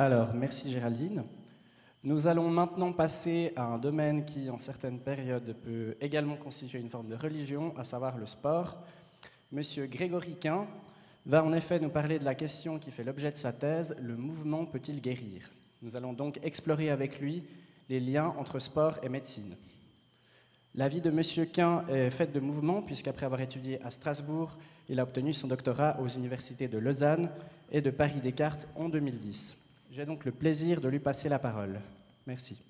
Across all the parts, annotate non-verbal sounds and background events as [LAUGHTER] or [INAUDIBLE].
Alors, merci Géraldine. Nous allons maintenant passer à un domaine qui, en certaines périodes, peut également constituer une forme de religion, à savoir le sport. Monsieur Grégory Quin va en effet nous parler de la question qui fait l'objet de sa thèse, le mouvement peut-il guérir? Nous allons donc explorer avec lui les liens entre sport et médecine. La vie de Monsieur Quin est faite de mouvements, puisqu'après avoir étudié à Strasbourg, il a obtenu son doctorat aux universités de Lausanne et de Paris-Descartes en 2010. J'ai donc le plaisir de lui passer la parole. Merci.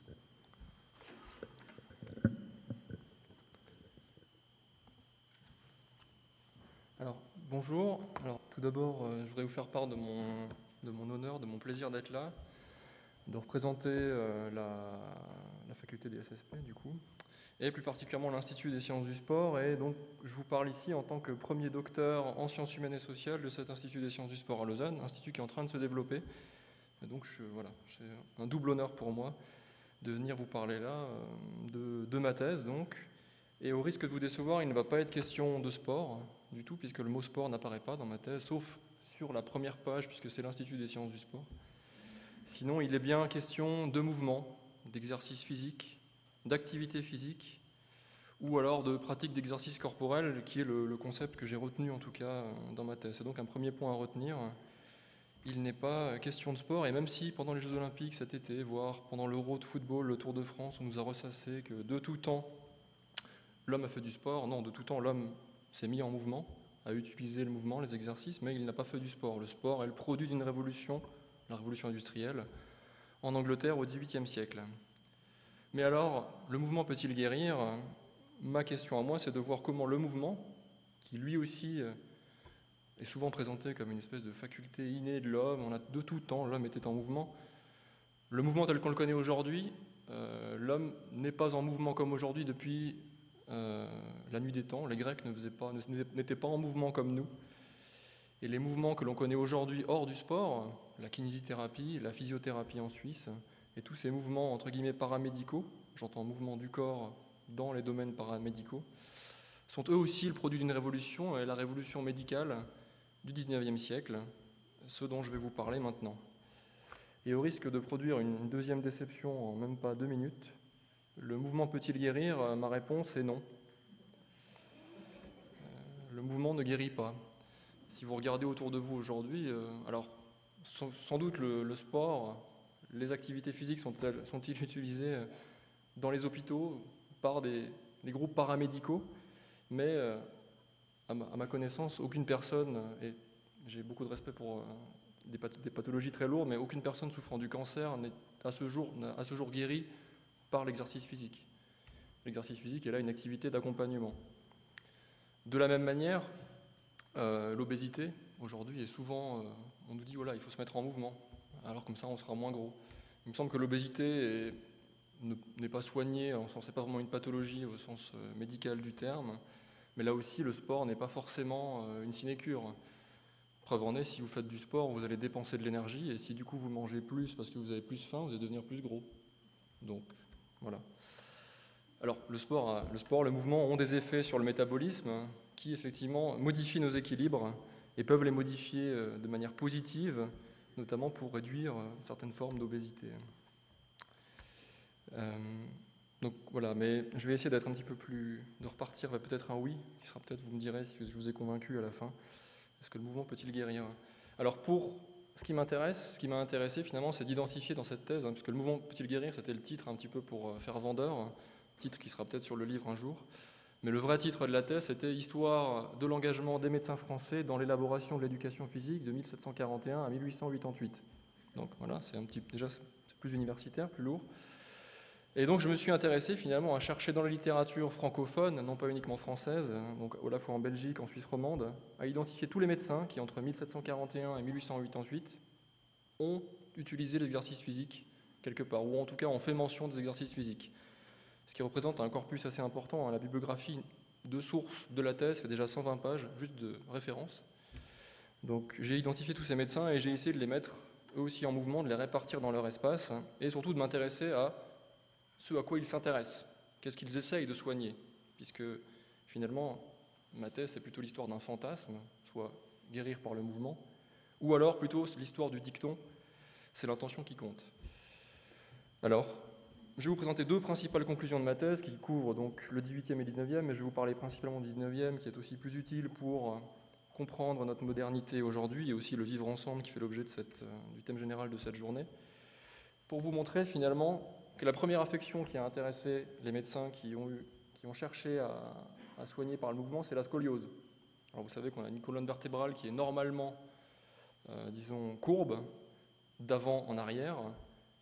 Alors, bonjour. Alors, tout d'abord, euh, je voudrais vous faire part de mon, de mon honneur, de mon plaisir d'être là, de représenter euh, la, la, faculté des SSP, du coup, et plus particulièrement l'Institut des sciences du sport. Et donc, je vous parle ici en tant que premier docteur en sciences humaines et sociales de cet Institut des sciences du sport à Lausanne, institut qui est en train de se développer donc voilà, c'est un double honneur pour moi de venir vous parler là euh, de, ma thèse. Donc. Et au risque de vous décevoir, il ne va pas être question de sport du tout, puisque le mot sport n'apparaît pas dans ma thèse, sauf sur la première page, puisque c'est l'Institut des sciences du sport. Sinon, il est bien question de mouvement, d'exercice physique, d'activité physique, ou alors de pratique d'exercice corporel, qui est le, le concept que j'ai retenu en tout cas dans ma thèse. C'est donc un premier point à retenir il n'est pas question de sport, et même si pendant les Jeux Olympiques cet été, voire pendant l'Euro de football, le Tour de France, on nous a ressassé que de tout temps, l'homme a fait du sport, non, de tout temps, l'homme s'est mis en mouvement, a utilisé le mouvement, les exercices, mais il n'a pas fait du sport. Le sport est le produit d'une révolution, la révolution industrielle, en Angleterre au XVIIIe siècle. Mais alors, le mouvement peut-il guérir? Ma question à moi, c'est de voir comment le mouvement, qui lui aussi est souvent présenté comme une espèce de faculté innée de l'homme. On a de tout temps, l'homme était en mouvement. Le mouvement tel qu'on le connaît aujourd'hui, euh, l'homme n'est pas en mouvement comme aujourd'hui depuis euh, la nuit des temps. Les Grecs n'étaient pas, pas en mouvement comme nous. Et les mouvements que l'on connaît aujourd'hui hors du sport, la kinésithérapie, la physiothérapie en Suisse, et tous ces mouvements entre guillemets paramédicaux, j'entends mouvement du corps dans les domaines paramédicaux, sont eux aussi le produit d'une révolution, et la révolution médicale du XIXe siècle, ce dont je vais vous parler maintenant. Et au risque de produire une deuxième déception en même pas deux minutes, le mouvement peut-il guérir? Ma réponse est non. Euh, le mouvement ne guérit pas. Si vous regardez autour de vous aujourd'hui, euh, alors sans doute le, sport, les activités physiques sont-ils sont [LAUGHS] utilisées dans les hôpitaux par des, groupes paramédicaux, mais euh, à ma, connaissance, aucune personne, et j'ai beaucoup de respect pour euh, des, pathologies très lourdes, mais aucune personne souffrant du cancer n'est à ce jour, guérie par l'exercice physique. L'exercice physique est là une activité d'accompagnement. De la même manière, euh, l'obésité, aujourd'hui, est souvent, euh, on nous dit, voilà, il faut se mettre en mouvement, alors comme ça on sera moins gros. Il me semble que l'obésité n'est pas soignée, ce n'est pas vraiment une pathologie au sens médical du terme, mais là aussi, le sport n'est pas forcément euh, une sinécure. Preuve en est, si vous faites du sport, vous allez dépenser de l'énergie, et si du coup vous mangez plus parce que vous avez plus faim, vous allez devenir plus gros. Donc, voilà. Alors, le sport, le sport, le mouvement ont des effets sur le métabolisme qui, effectivement, modifient nos équilibres et peuvent les modifier euh, de manière positive, notamment pour réduire euh, certaines formes d'obésité. Donc voilà, mais je vais essayer d'être un petit peu plus. de repartir vers peut-être un oui, qui sera peut-être, vous me direz si je vous ai convaincu à la fin. Est-ce que le mouvement peut-il guérir? Alors pour ce qui m'intéresse, ce qui m'a intéressé finalement, c'est d'identifier dans cette thèse, hein, puisque le mouvement peut-il guérir, c'était le titre un petit peu pour euh, faire vendeur, titre qui sera peut-être sur le livre un jour. Mais le vrai titre de la thèse, c'était Histoire de l'engagement des médecins français dans l'élaboration de l'éducation physique de 1741 à 1888. Donc voilà, c'est un petit, déjà c'est plus universitaire, plus lourd. Et donc je me suis intéressé finalement à chercher dans la littérature francophone, non pas uniquement française, donc à la fois en Belgique, en Suisse romande, à identifier tous les médecins qui entre 1741 et 1888 ont utilisé l'exercice physique quelque part, ou en tout cas ont fait mention des exercices physiques. Ce qui représente un corpus assez important. Hein. La bibliographie de sources de la thèse fait déjà 120 pages, juste de références. Donc j'ai identifié tous ces médecins et j'ai essayé de les mettre eux aussi en mouvement, de les répartir dans leur espace, et surtout de m'intéresser à ce à quoi ils s'intéressent, qu'est-ce qu'ils essayent de soigner, puisque finalement, ma thèse, c'est plutôt l'histoire d'un fantasme, soit guérir par le mouvement, ou alors plutôt l'histoire du dicton, c'est l'intention qui compte. Alors, je vais vous présenter deux principales conclusions de ma thèse qui couvrent donc le 18e et 19e, mais je vais vous parler principalement du 19e qui est aussi plus utile pour comprendre notre modernité aujourd'hui et aussi le vivre ensemble qui fait l'objet du thème général de cette journée, pour vous montrer finalement que la première affection qui a intéressé les médecins qui ont, eu, qui ont cherché à, soigner par le mouvement, c'est la scoliose. Alors vous savez qu'on a une colonne vertébrale qui est normalement, euh, disons, courbe, d'avant en arrière,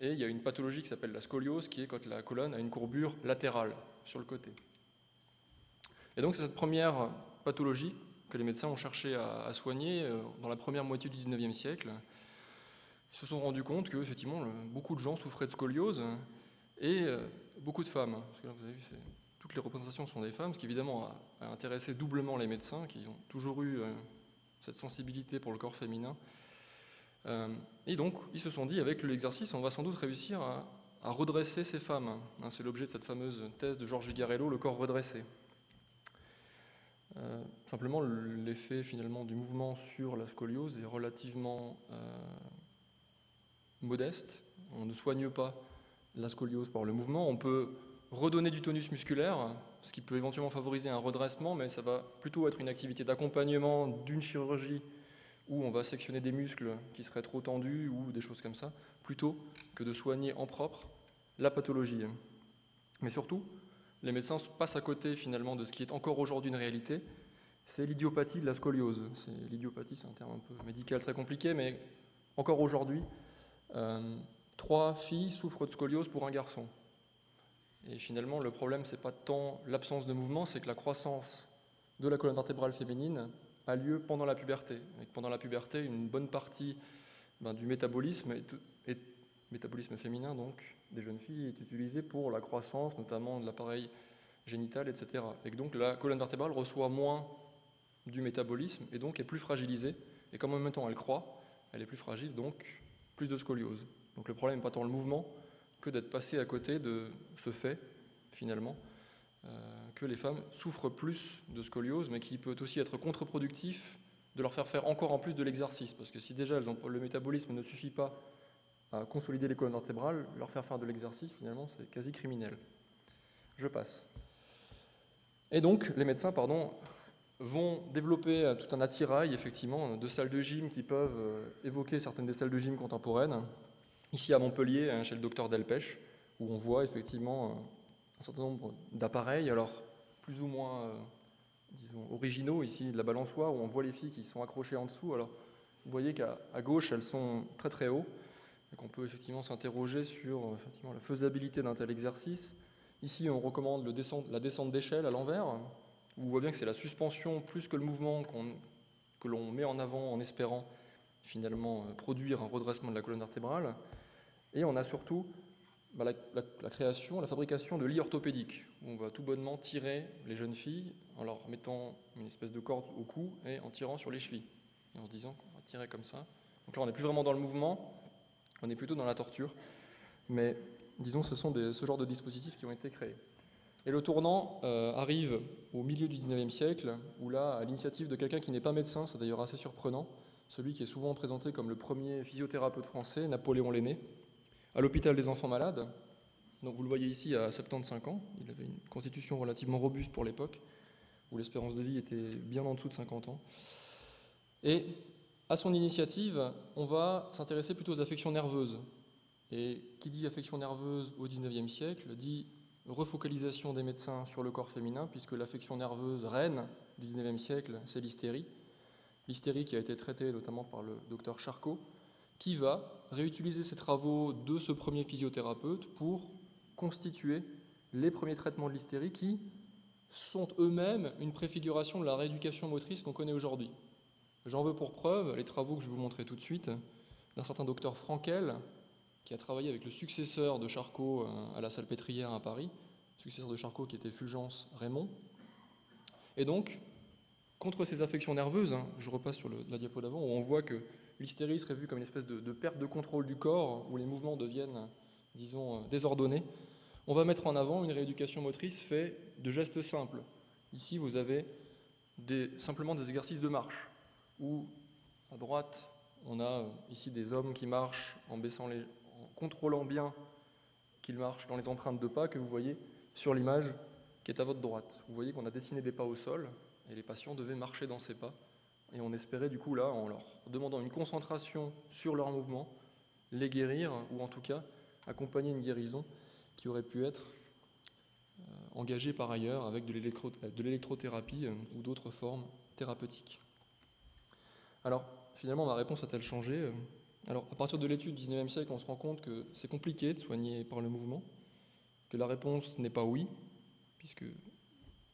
et il y a une pathologie qui s'appelle la scoliose, qui est quand la colonne a une courbure latérale sur le côté. Et donc c'est cette première pathologie que les médecins ont cherché à, soigner euh, dans la première moitié du 19e siècle. Ils se sont rendus compte que effectivement beaucoup de gens souffraient de scoliose et euh, beaucoup de femmes. Parce que là, vous avez vu, toutes les représentations sont des femmes, ce qui évidemment a, intéressé doublement les médecins qui ont toujours eu euh, cette sensibilité pour le corps féminin. Euh, et donc, ils se sont dit, avec l'exercice, on va sans doute réussir à, redresser ces femmes. Hein, c'est l'objet de cette fameuse thèse de Georges Vigarello, le corps redressé. simplement, l'effet finalement du mouvement sur la scoliose est relativement modeste. On ne soigne pas la scoliose par le mouvement. On peut redonner du tonus musculaire, ce qui peut éventuellement favoriser un redressement, mais ça va plutôt être une activité d'accompagnement d'une chirurgie où on va sectionner des muscles qui seraient trop tendus ou des choses comme ça, plutôt que de soigner en propre la pathologie. Mais surtout, les médecins passent à côté finalement de ce qui est encore aujourd'hui une réalité, c'est l'idiopathie de la scoliose. L'idiopathie, c'est un terme un peu médical très compliqué, mais encore aujourd'hui, euh, trois filles souffrent de scoliose pour un garçon. Et finalement, le problème, ce n'est pas tant l'absence de mouvement, c'est que la croissance de la colonne vertébrale féminine a lieu pendant la puberté. Et pendant la puberté, une bonne partie ben, du métabolisme féminin donc, des jeunes filles est utilisée pour la croissance, notamment de l'appareil génital, etc. Et donc la colonne vertébrale reçoit moins du métabolisme et donc est plus fragilisée. Et comme en même temps elle croît, elle est plus fragile, donc plus de scoliose. Donc le problème n'est pas tant le mouvement que d'être passé à côté de ce fait, finalement, euh, que les femmes souffrent plus de scoliose, mais qui peut aussi être contre-productif de leur faire faire encore en plus de l'exercice. Parce que si déjà le métabolisme ne suffit pas à consolider les colonnes vertébrales, leur faire faire de l'exercice, finalement, c'est quasi criminel. Je passe. Et donc, les médecins, pardon, vont développer euh, tout un attirail, effectivement, de salles de gym qui peuvent euh, évoquer certaines des salles de gym contemporaines, ici à Montpellier, hein, chez le docteur Delpech, où on voit effectivement euh, un certain nombre d'appareils, alors plus ou moins, euh, disons, originaux, ici de la balançoire, où on voit les filles qui sont accrochées en dessous. Alors, vous voyez qu'à gauche, elles sont très très haut, et qu'on peut effectivement s'interroger sur euh, effectivement, la faisabilité d'un tel exercice. Ici, on recommande la descente d'échelle à l'envers, où on voit bien que c'est la suspension plus que le mouvement que l'on met en avant en espérant finalement produire un redressement de la colonne vertébrale. Et on a surtout bah, la, création, la fabrication de lits orthopédiques, où on va tout bonnement tirer les jeunes filles en leur mettant une espèce de corde au cou et en tirant sur les chevilles, et en se disant qu'on va tirer comme ça. Donc là, on n'est plus vraiment dans le mouvement, on est plutôt dans la torture, mais disons, ce sont ce genre de dispositifs qui ont été créés. Et le tournant euh, arrive au milieu du 19e siècle, où là, à l'initiative de quelqu'un qui n'est pas médecin, c'est d'ailleurs assez surprenant, celui qui est souvent présenté comme le premier physiothérapeute français, Napoléon Lenné, à l'hôpital des enfants malades. Donc vous le voyez ici à 75 ans, il avait une constitution relativement robuste pour l'époque, où l'espérance de vie était bien en dessous de 50 ans. Et à son initiative, on va s'intéresser plutôt aux affections nerveuses. Et qui dit affection nerveuse au XIXe siècle dit refocalisation des médecins sur le corps féminin, puisque l'affection nerveuse reine du XIXe siècle, c'est l'hystérie. L'hystérie qui a été traitée notamment par le docteur Charcot, qui va réutiliser ces travaux de ce premier physiothérapeute pour constituer les premiers traitements de l'hystérie qui sont eux-mêmes une préfiguration de la rééducation motrice qu'on connaît aujourd'hui. J'en veux pour preuve les travaux que je vais vous montrer tout de suite d'un certain docteur Frankel, qui a travaillé avec le successeur de Charcot euh, à la Salpêtrière à Paris, successeur de Charcot qui était Fulgence Raymond. Et donc, contre ces affections nerveuses, hein, je repasse sur la diapo d'avant, où on voit que l'hystérie serait vue comme une espèce de, perte de contrôle du corps, où les mouvements deviennent, disons, euh, désordonnés, on va mettre en avant une rééducation motrice faite de gestes simples. Ici, vous avez simplement des exercices de marche, où à droite, on a ici des hommes qui marchent en contrôlant bien qu'ils marchent dans les empreintes de pas que vous voyez sur l'image qui est à votre droite. Vous voyez qu'on a dessiné des pas au sol et les patients devaient marcher dans ces pas. Et on espérait du coup là, en leur demandant une concentration sur leur mouvement, les guérir ou en tout cas accompagner une guérison qui aurait pu être euh, engagée par ailleurs avec de l'électrothérapie euh, ou d'autres formes thérapeutiques. Alors finalement ma réponse a-t-elle changé euh, Alors à partir de l'étude du 19e siècle on se rend compte que c'est compliqué de soigner par le mouvement, que la réponse n'est pas oui, puisque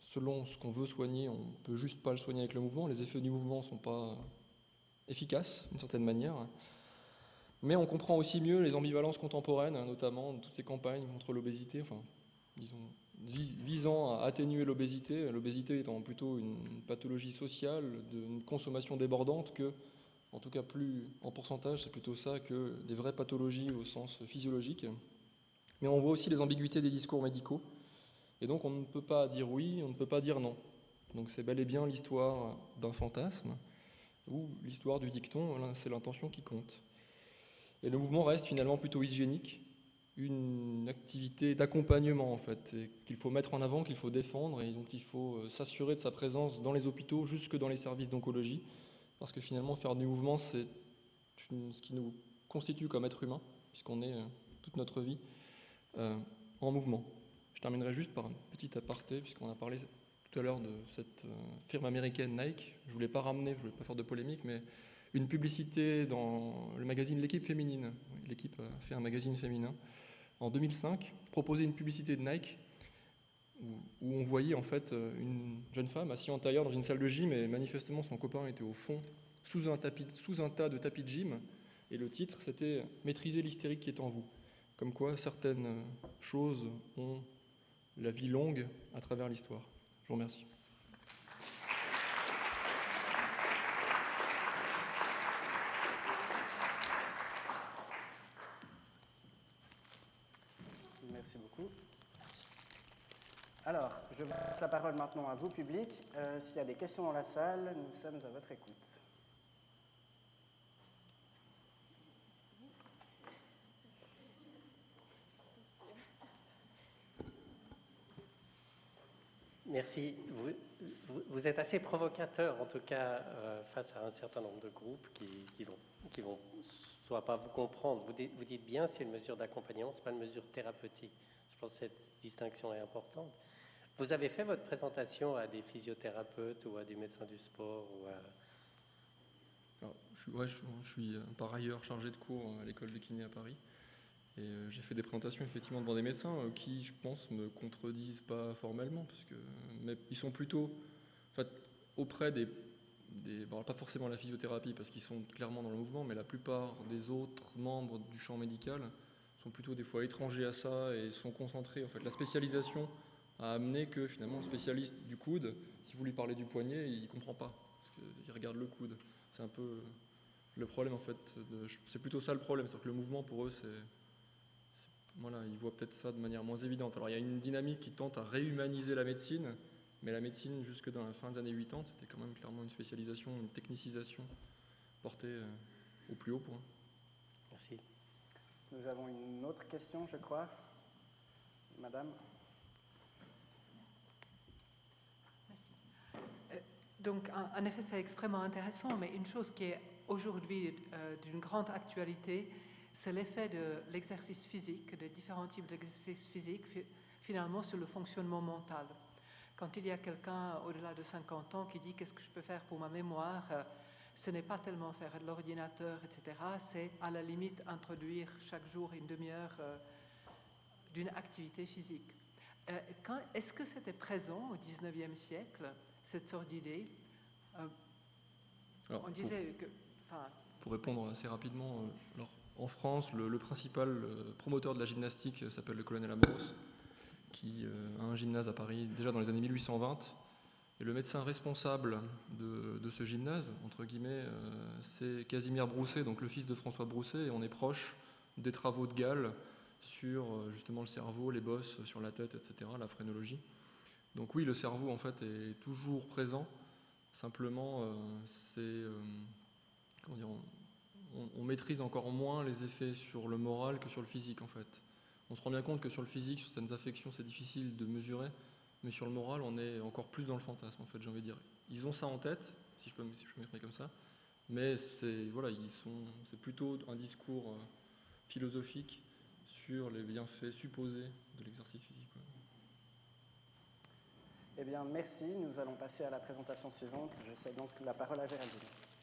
selon ce qu'on veut soigner, on ne peut juste pas le soigner avec le mouvement. Les effets du mouvement ne sont pas efficaces d'une certaine manière. Mais on comprend aussi mieux les ambivalences contemporaines, notamment toutes ces campagnes contre l'obésité, enfin, disons, visant à atténuer l'obésité, l'obésité étant plutôt une pathologie sociale, d'une consommation débordante que, en tout cas plus en pourcentage, c'est plutôt ça que des vraies pathologies au sens physiologique. Mais on voit aussi les ambiguïtés des discours médicaux et donc on ne peut pas dire oui, on ne peut pas dire non. Donc c'est bel et bien l'histoire d'un fantasme, ou l'histoire du dicton, c'est l'intention qui compte. Et le mouvement reste finalement plutôt hygiénique, une activité d'accompagnement en fait, qu'il faut mettre en avant, qu'il faut défendre, et dont il faut euh, s'assurer de sa présence dans les hôpitaux, jusque dans les services d'oncologie, parce que finalement faire du mouvement, c'est ce qui nous constitue comme être humain, puisqu'on est euh, toute notre vie euh, en mouvement terminerai juste par un petit aparté, puisqu'on a parlé tout à l'heure de cette euh, firme américaine Nike. Je ne voulais pas ramener, je ne voulais pas faire de polémique, mais une publicité dans le magazine L'équipe féminine. L'équipe a fait un magazine féminin. En 2005, proposait une publicité de Nike où, on voyait en fait euh, une jeune femme assise en tailleur dans une salle de gym et manifestement son copain était au fond sous un, sous un tas de tapis de gym. Et le titre, c'était Maîtriser l'hystérique qui est en vous. Comme quoi certaines choses ont la vie longue à travers l'histoire. Je vous remercie. Merci beaucoup. Alors, je laisse la parole maintenant à vous, public. Euh, s'il y a des questions dans la salle, nous sommes à votre écoute. Merci. Vous, êtes assez provocateur, en tout cas, euh, face à un certain nombre de groupes qui, vont, qui vont soit pas vous comprendre. Vous dites, vous dites bien, c'est une mesure d'accompagnement, ce n'est pas une mesure thérapeutique. Je pense que cette distinction est importante. Vous avez fait votre présentation à des physiothérapeutes ou à des médecins du sport je, je, suis euh, par ailleurs chargé de cours à l'école de kiné à Paris. Et euh, j'ai fait des présentations effectivement devant des médecins euh, qui, je pense, me contredisent pas formellement, parce mais ils sont plutôt auprès des, pas forcément la physiothérapie, parce qu'ils sont clairement dans le mouvement, mais la plupart des autres membres du champ médical sont plutôt des fois étrangers à ça et sont concentrés. En fait, la spécialisation a amené que finalement, le spécialiste du coude, si vous lui parlez du poignet, il comprend pas, parce qu'il regarde le coude. C'est un peu le problème en fait. C'est plutôt ça le problème, c'est que le mouvement pour eux, c'est voilà, ils voient peut-être ça de manière moins évidente. Alors il y a une dynamique qui tente à réhumaniser la médecine, mais la médecine, jusque dans la fin des années 80, c'était quand même clairement une spécialisation, une technicisation portée euh, au plus haut point. Merci. Nous avons une autre question, je crois. Madame Merci. Euh, donc, en, effet, c'est extrêmement intéressant, mais une chose qui est aujourd'hui euh, d'une grande actualité, c'est l'effet de l'exercice physique, des différents types d'exercices physiques, finalement sur le fonctionnement mental. Quand il y a quelqu'un au-delà de 50 ans qui dit qu'est-ce que je peux faire pour ma mémoire, euh, ce n'est pas tellement faire de l'ordinateur, etc. C'est à la limite introduire chaque jour une demi-heure euh, d'une activité physique. Euh, est-ce que c'était présent au 19e siècle, cette sorte d'idée? On disait que. Pour répondre assez rapidement, alors, en France, le, principal euh, promoteur de la gymnastique euh, s'appelle le colonel Amos, qui euh, a un gymnase à Paris déjà dans les années 1820. Et le médecin responsable de, ce gymnase, entre guillemets, c'est Casimir Brousset, donc le fils de François Brousset, et on est proche des travaux de Gall sur justement le cerveau, les bosses sur la tête, etc., la phrénologie. Donc oui, le cerveau en fait est toujours présent. Simplement, c'est comment dire, on, maîtrise encore moins les effets sur le moral que sur le physique en fait. On se rend bien compte que sur le physique, sur certaines affections, c'est difficile de mesurer, mais sur le moral, on est encore plus dans le fantasme en fait, j'ai envie de dire. Ils ont ça en tête, si je peux, si comme ça, mais c'est plutôt un discours euh, philosophique sur les bienfaits supposés de l'exercice physique. Eh bien, merci. Nous allons passer à la présentation suivante. Je cède donc la parole à Géraldine.